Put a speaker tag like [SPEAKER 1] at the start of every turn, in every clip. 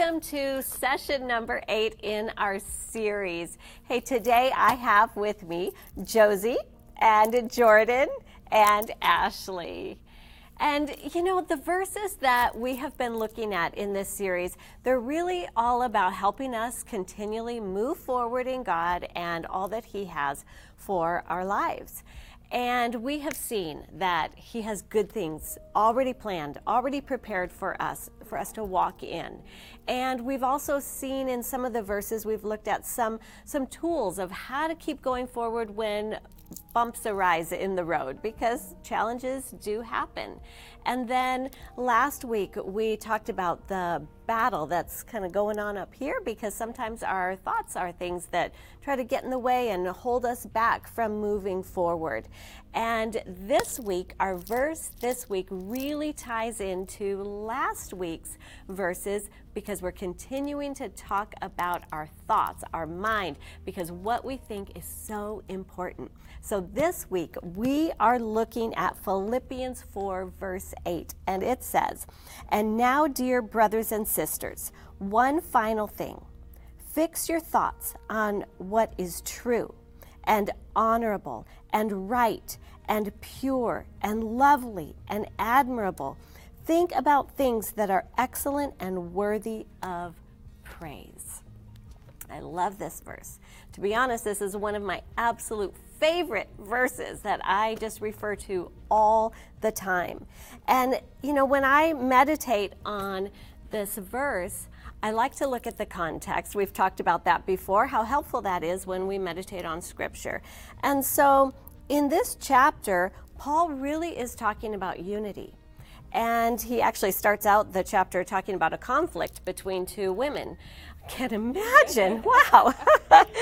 [SPEAKER 1] welcome to session number eight in our series. Hey, today I have with me Josie and Jordan and Ashley. And you know, the verses that we have been looking at in this series, they're really all about helping us continually move forward in God and all that He has for our lives. And we have seen that he has good things already planned, already prepared for us, for us to walk in. And we've also seen in some of the verses we've looked at some some tools of how to keep going forward when bumps arise in the road because challenges do happen. And then last week we talked about the battle that's kind of going on up here because sometimes our thoughts are things that try to get in the way and hold us back from moving forward. And this week, our verse this week really ties into last week's verses because we're continuing to talk about our thoughts, our mind, because what we think is so important. So so this week we are looking at Philippians 4, verse 8, and it says, And now, dear brothers and sisters, one final thing fix your thoughts on what is true and honorable and right and pure and lovely and admirable. Think about things that are excellent and worthy of praise. I love this verse. To be honest, this is one of my absolute favorite verses that I just refer to all the time. And, you know, when I meditate on this verse, I like to look at the context. We've talked about that before, how helpful that is when we meditate on scripture. And so in this chapter, Paul really is talking about unity. And he actually starts out the chapter talking about a conflict between two women can imagine. Wow.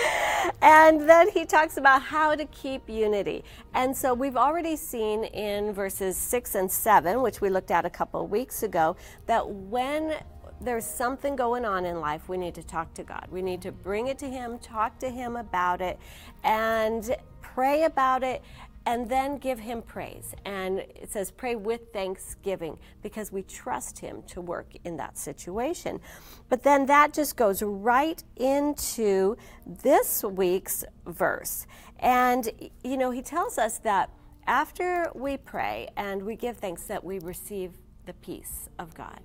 [SPEAKER 1] and then he talks about how to keep unity. And so we've already seen in verses 6 and 7, which we looked at a couple of weeks ago, that when there's something going on in life, we need to talk to God. We need to bring it to Him, talk to Him about it, and pray about it and then give him praise. And it says, pray with thanksgiving because we trust him to work in that situation. But then that just goes right into this week's verse. And, you know, he tells us that after we pray and we give thanks, that we receive the peace of God.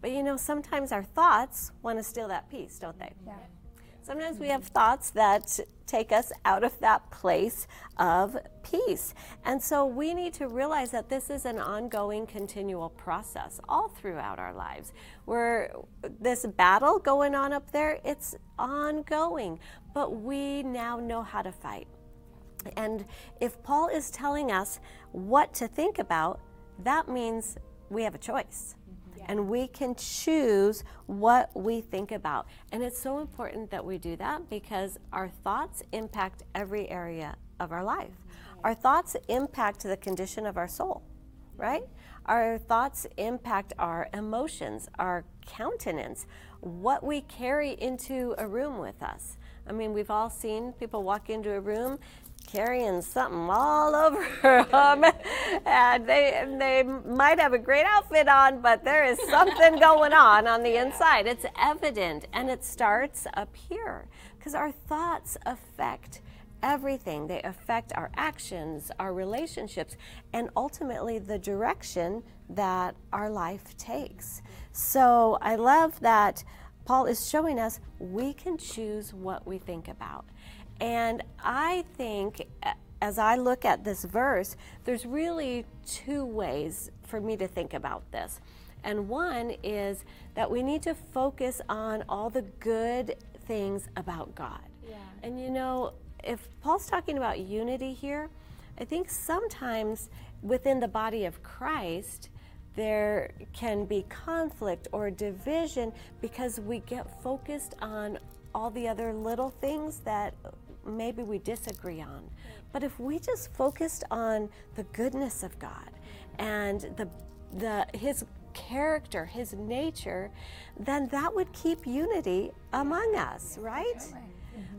[SPEAKER 1] But, you know, sometimes our thoughts want to steal that peace, don't they? Yeah. Sometimes we have thoughts that take us out of that place of peace. And so we need to realize that this is an ongoing, continual process all throughout our lives. We're, this battle going on up there, it's ongoing, but we now know how to fight. And if Paul is telling us what to think about, that means we have a choice and we can choose what we think about. And it's so important that we do that because our thoughts impact every area of our life. Our thoughts impact the condition of our soul, right? Our thoughts impact our emotions, our countenance, what we carry into a room with us. I mean, we've all seen people walk into a room carrying something all over them, and they they might have a great outfit on, but there is something going on on the inside. It's evident, and it starts up here because our thoughts affect everything. They affect our actions, our relationships, and ultimately the direction that our life takes. So I love that Paul is showing us we can choose what we think about. And I think as I look at this verse, there's really two ways for me to think about this. And one is that we need to focus on all the good things about God. Yeah. And you know, if Paul's talking about unity here, I think sometimes within the body of Christ, there can be conflict or division because we get focused on all the other little things that maybe we disagree on. But if we just focused on the goodness of God and the the his character, his nature, then that would keep unity among us, right?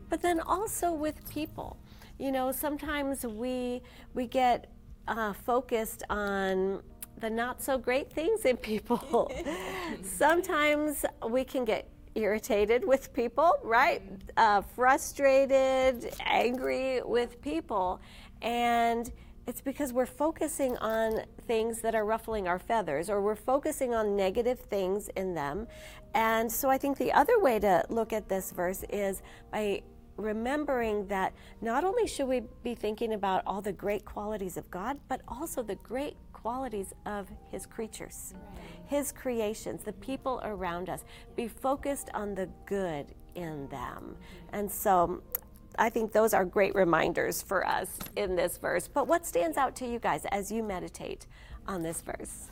[SPEAKER 1] But then also with people. You know, sometimes we we get uh, focused on the not so great things in people. Sometimes we can get irritated with people, right? Uh, frustrated, angry with people. And it's because we're focusing on things that are ruffling our feathers or we're focusing on negative things in them. And so I think the other way to look at this verse is by remembering that not only should we be thinking about all the great qualities of God, but also the great qualities of His creatures. Right his creations, the people around us. Be focused on the good in them. And so I think those are great reminders for us in this verse. But what stands out to you guys as you meditate on this verse?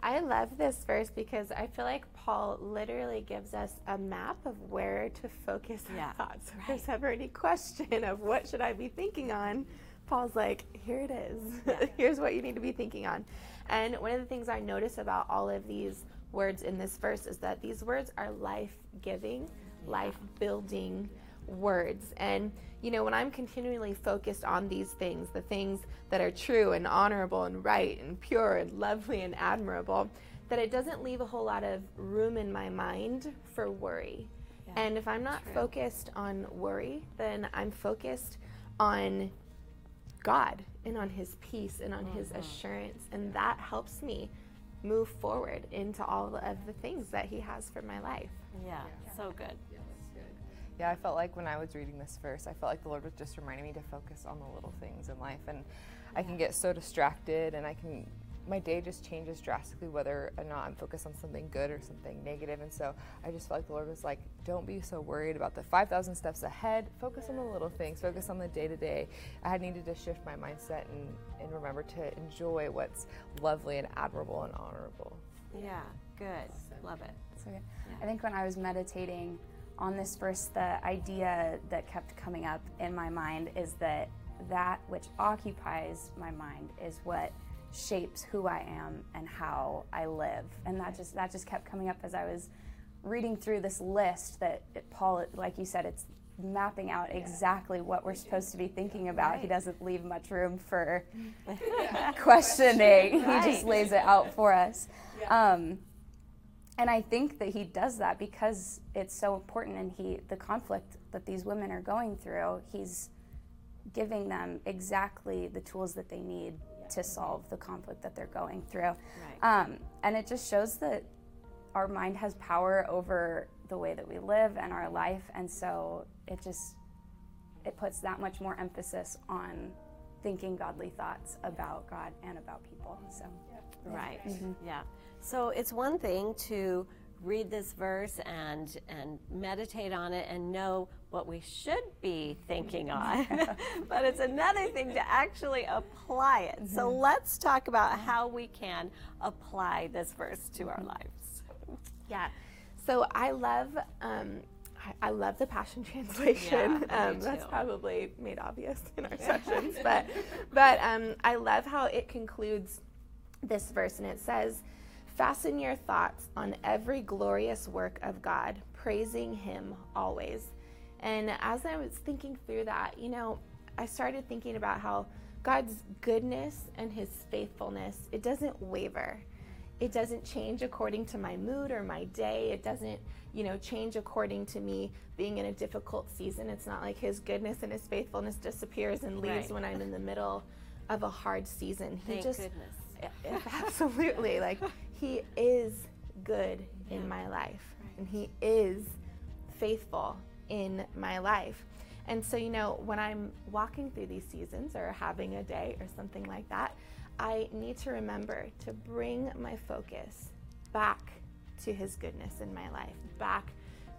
[SPEAKER 2] I love this verse because I feel like Paul literally gives us a map of where to focus our yeah, thoughts. If right. there's ever any question of what should I be thinking on, Paul's like, here it is. Yeah. Here's what you need to be thinking on. And one of the things I notice about all of these words in this verse is that these words are life giving, life building words. And, you know, when I'm continually focused on these things, the things that are true and honorable and right and pure and lovely and admirable, that it doesn't leave a whole lot of room in my mind for worry. Yeah, and if I'm not true. focused on worry, then I'm focused on God and on His peace and on mm-hmm. His assurance. And that helps me move forward into all of the things that He has for my life.
[SPEAKER 1] Yeah, yeah. so good.
[SPEAKER 3] Yeah, good. Yeah, I felt like when I was reading this verse, I felt like the Lord was just reminding me to focus on the little things in life. And I can get so distracted and I can my day just changes drastically whether or not I'm focused on something good or something negative. And so I just felt like the Lord was like, don't be so worried about the 5,000 steps ahead. Focus on the little things, focus on the day to day. I needed to shift my mindset and, and remember to enjoy what's lovely and admirable and honorable.
[SPEAKER 1] Yeah, good. Love it. So good. I
[SPEAKER 4] think when I was meditating on this verse, the idea that kept coming up in my mind is that that which occupies my mind is what shapes who I am and how I live. And that just that just kept coming up as I was reading through this list that it, Paul, like you said, it's mapping out yeah. exactly what we're supposed to be thinking about. Right. He doesn't leave much room for questioning. Right. He just lays it out for us. Yeah. Um, and I think that he does that because it's so important and he the conflict that these women are going through, he's giving them exactly the tools that they need to solve the conflict that they're going through. Right. Um, and it just shows that our mind has power over the way that we live and our life. And so it just, it puts that much more emphasis on thinking godly thoughts about God and about people. So,
[SPEAKER 1] right. Mm-hmm. Yeah. So it's one thing to read this verse and and meditate on it and know what we should be thinking on, but it's another thing to actually apply it. Mm -hmm. So mm-hmm. let's talk about how we can apply this verse to our mm-hmm. lives.
[SPEAKER 2] Yeah. So I love um, I love the Passion Translation. Yeah, um, that's probably made obvious in our sessions, but but um, I love how it concludes this verse, and it says, "Fasten your thoughts on every glorious work of God, praising Him always." And as I was thinking through that, you know, I started thinking about how God's goodness and his faithfulness, it doesn't waver. It doesn't change according to my mood or my day. It doesn't, you know, change according to me being in a difficult season. It's not like his goodness and his faithfulness disappears and leaves right. when I'm in the middle of a hard season.
[SPEAKER 1] He Thank just goodness.
[SPEAKER 2] absolutely like he is good yeah. in my life right. and he is faithful in my life. And so, you know, when I'm walking through these seasons or having a day or something like that, I need to remember to bring my focus back to His goodness in my life, back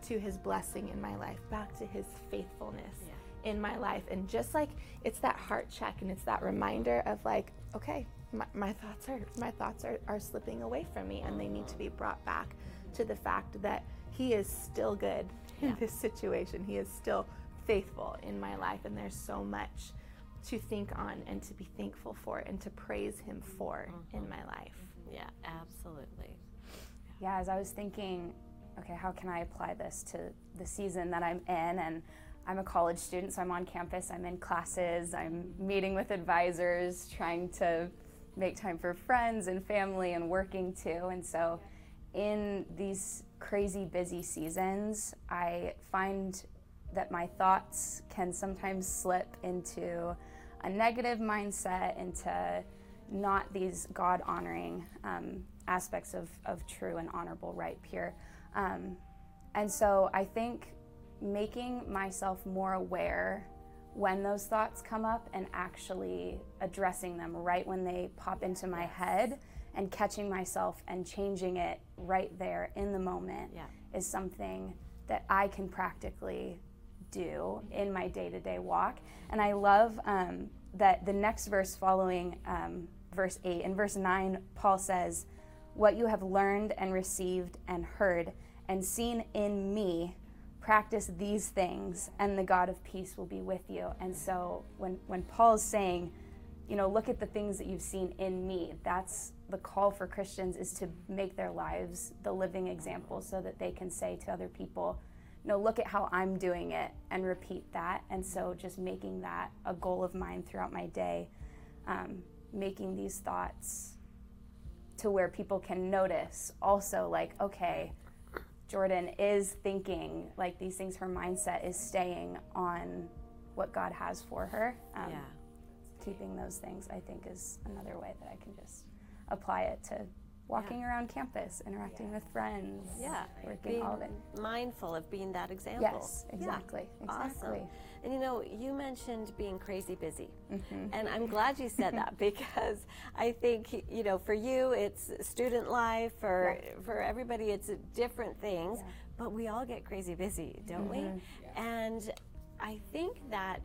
[SPEAKER 2] to His blessing in my life, back to His faithfulness yeah. in my life. And just like it's that heart check and it's that reminder of like, okay, my, my thoughts are my thoughts are, are slipping away from me and they need to be brought back to the fact that He is still good in yeah. this situation. He is still faithful in my life, and there's so much to think on and to be thankful for and to praise Him for mm-hmm. in my life.
[SPEAKER 1] Mm-hmm. Yeah, absolutely.
[SPEAKER 4] Yeah, as I was thinking, okay, how can I apply this to the season that I'm in? And I'm a college student, so I'm on campus, I'm in classes, I'm meeting with advisors, trying to make time for friends and family and working too. And so, yeah in these crazy busy seasons, I find that my thoughts can sometimes slip into a negative mindset, into not these God honoring um, aspects of, of true and honorable right here. Um, and so I think making myself more aware when those thoughts come up and actually addressing them right when they pop into my yes. head and catching myself and changing it right there in the moment yeah. is something that I can practically do in my day to day walk. And I love um, that the next verse following um, verse 8 and verse 9, Paul says, What you have learned and received and heard and seen in me practice these things and the god of peace will be with you and so when when paul's saying you know look at the things that you've seen in me that's the call for christians is to make their lives the living example so that they can say to other people you know look at how i'm doing it and repeat that and so just making that a goal of mine throughout my day um, making these thoughts to where people can notice also like okay Jordan is thinking like these things, her mindset is staying on what God has for her. Um, yeah. Keeping those things, I think, is another way that I can just apply it to walking yeah. around campus, interacting yeah. with friends, yeah, working
[SPEAKER 1] being
[SPEAKER 4] all of it.
[SPEAKER 1] Mindful of being that example.
[SPEAKER 4] Yes, exactly, yeah. exactly.
[SPEAKER 1] Awesome. And you know, you mentioned being crazy busy, mm-hmm. and I'm glad you said that because I think you know, for you, it's student life. For for everybody, it's different things. But we all get crazy busy, don't mm-hmm. we? And I think that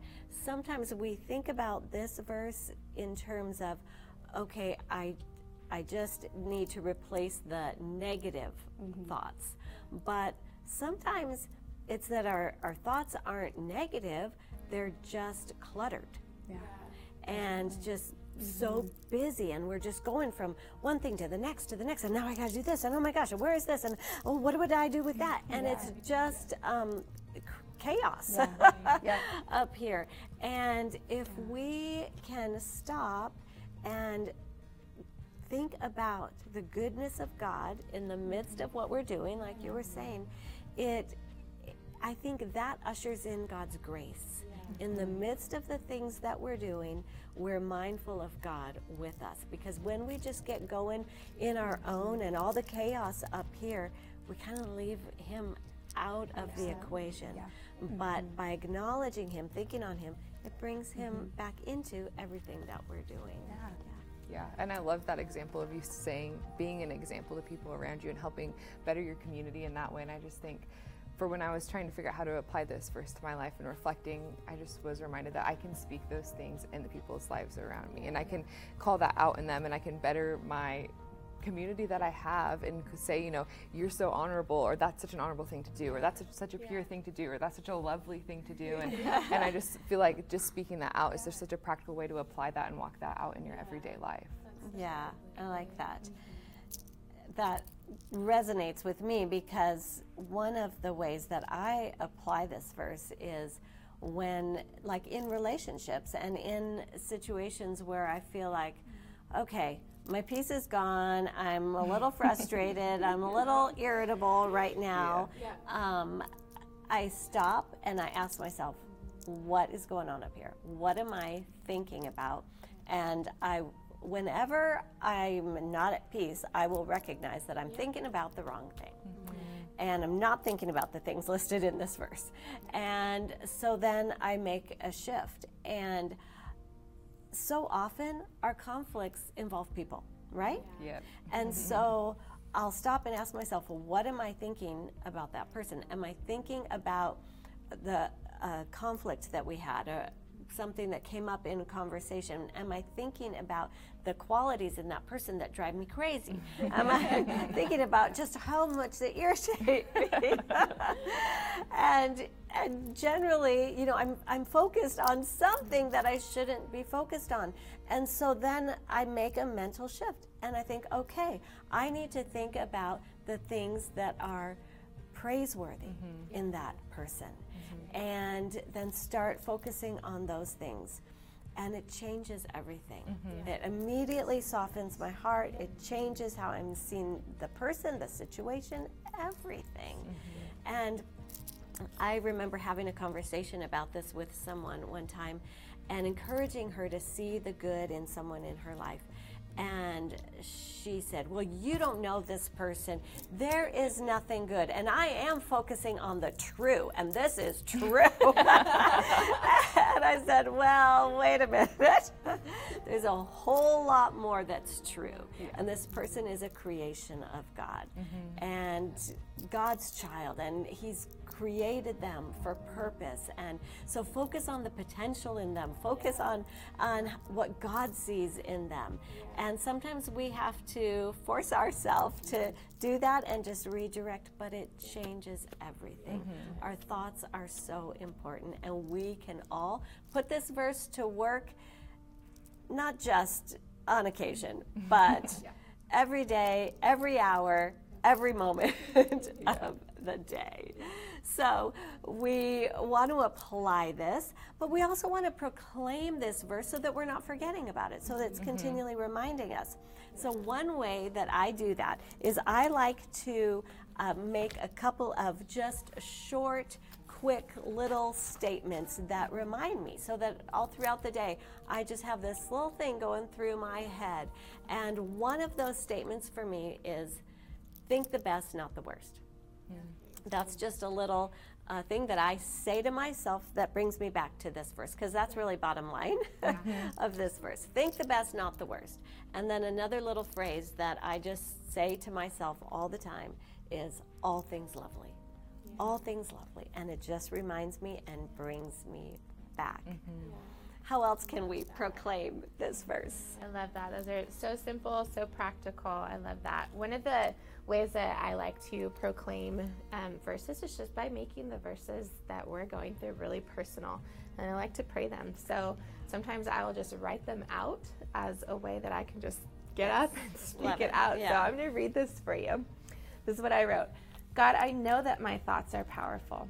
[SPEAKER 1] sometimes we think about this verse in terms of, okay, I I just need to replace the negative mm-hmm. thoughts. But sometimes it's that our, our thoughts aren't negative, they're just cluttered. Yeah. And just mm-hmm. so busy, and we're just going from one thing to the next to the next, and now I gotta do this, and oh my gosh, and where is this, and oh, what would I do with that? Mm-hmm. And yeah. it's just um, chaos yeah. yeah. up here. And if we can stop and think about the goodness of God in the midst of what we're doing, like you were saying, it I think that ushers in God's grace. In the mm-hmm. midst of the things that we're doing, we're mindful of God with us. Because when we just get going in our own and all the chaos up here, we kind of leave Him out of the equation. Yeah. Mm-hmm. But by acknowledging Him, thinking on Him, it brings Him mm-hmm. back into everything that we're doing.
[SPEAKER 3] Yeah. Yeah, and I love that example of you saying being an example to people around you and helping better your community in that way. And I just think for when I was trying to figure out how to apply this first to my life and reflecting, I just was reminded that I can speak those things in the people's lives around me and I can call that out in them and I can better my community that I have and say, you know, you're so honorable, or that's such an honorable thing to do, or that's such a pure yeah. thing to do, or that's such a lovely thing to do. And, and I just feel like just speaking that out is there such a practical way to apply that and walk that out in your everyday life.
[SPEAKER 1] Yeah, I like that. That resonates with me because one of the ways that I apply this verse is when, like, in relationships and in situations where I feel like, okay, my peace is gone. I'm a little frustrated. I'm a little irritable right now. Yeah. Yeah. Um, I stop and I ask myself, what is going on up here? What am I thinking about? And I, whenever I'm not at peace, I will recognize that I'm yeah. thinking about the wrong thing. Mm-hmm. And I'm not thinking about the things listed in this verse. And so then I make a shift. And so often our conflicts involve people, right? Yeah. And mm-hmm. so I'll stop and ask myself, well, what am I thinking about that person? Am I thinking about the uh, conflict that we had, a, something that came up in a conversation? Am I thinking about the qualities in that person that drive me crazy? Mm-hmm. Am I thinking about just how much they irritate me? and and generally, you know, I'm I'm focused on something that I shouldn't be focused on. And so then I make a mental shift and I think, okay, I need to think about the things that are praiseworthy mm-hmm. in that person Mm-hmm. and then start focusing on those things. And it changes everything. Mm-hmm. It immediately softens my heart. It changes how I'm seeing the person, the situation, everything. Mm-hmm. And I remember having a conversation about this with someone one time and encouraging her to see the good in someone in her life and she said, Well, you don't know this person. There is nothing good. And I am focusing on the true, and this is true. and I said, Well, wait a minute. There's a whole lot more that's true. Yeah. And this person is a creation of God mm-hmm. and God's child, and He's created them for purpose. And so focus on the potential in them, focus on, on what God sees in them. And sometimes we have to force ourselves to do that and just redirect, but it changes everything. Mm-hmm. Our thoughts are so important, and we can all put this verse to work not just on occasion, but yeah. every day, every hour, every moment yeah. of the day. So we want to apply this, but we also want to proclaim this verse so that we're not forgetting about it, so that it's mm-hmm. continually reminding us. So, one way that I do that is I like to uh, make a couple of just short quick little statements that remind me so that all throughout the day I just have this little thing going through my head. And one of those statements for me is think the best, not the worst. Yeah. That's just a little uh, thing that I say to myself that brings me back to this verse, because that's really bottom line of this verse. Think the best, not the worst. And then another little phrase that I just say to myself all the time is all things lovely all things lovely. And it just reminds me and brings me back. Mm-hmm. How else can we proclaim this verse?
[SPEAKER 2] I love that. Those are so simple, so practical. I love that. One of the ways that I like to proclaim um, verses is just by making the verses that we're going through really personal. And I like to pray them. So sometimes I will just write them out as a way that I can just get up and speak it. it out. Yeah. So I'm going to read this for you. This is what I wrote. God, I know that my thoughts are powerful.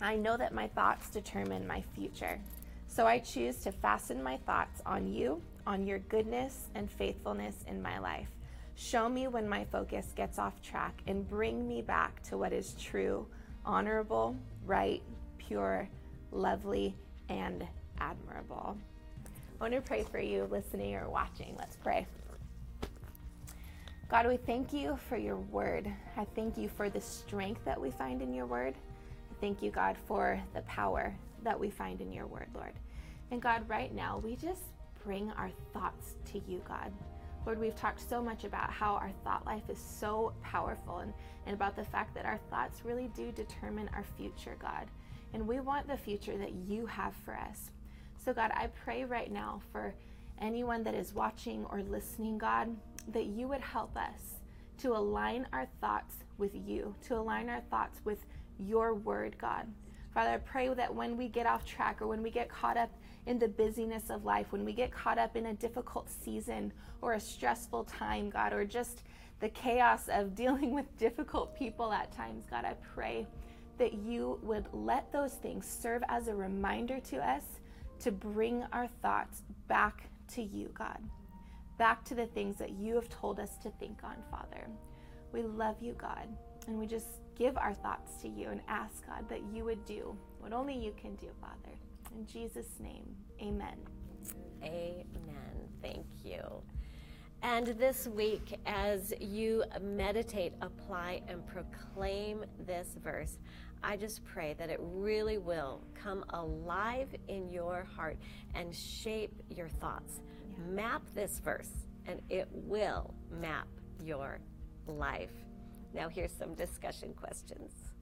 [SPEAKER 2] I know that my thoughts determine my future. So I choose to fasten my thoughts on you, on your goodness and faithfulness in my life. Show me when my focus gets off track and bring me back to what is true, honorable, right, pure, lovely, and admirable. I want to pray for you listening or watching. Let's pray. God, we thank you for your word. I thank you for the strength that we find in your word. I thank you, God, for the power that we find in your word, Lord. And God, right now, we just bring our thoughts to you, God. Lord, we've talked so much about how our thought life is so powerful and, and about the fact that our thoughts really do determine our future, God. And we want the future that you have for us. So, God, I pray right now for anyone that is watching or listening, God, that you would help us to align our thoughts with you, to align our thoughts with your word, God. Father, I pray that when we get off track or when we get caught up in the busyness of life, when we get caught up in a difficult season or a stressful time, God, or just the chaos of dealing with difficult people at times, God, I pray that you would let those things serve as a reminder to us to bring our thoughts back to you, God back to the things that you have told us to think on, Father. We love you, God, and we just give our thoughts to you and ask, God, that you would do what only you can do, Father. In Jesus' name, amen.
[SPEAKER 1] Amen. Thank you. And this week, as you meditate, apply, and proclaim this verse, I just pray that it really will come alive in your heart and shape your thoughts map this verse and it will map your life. Now, here's some discussion questions.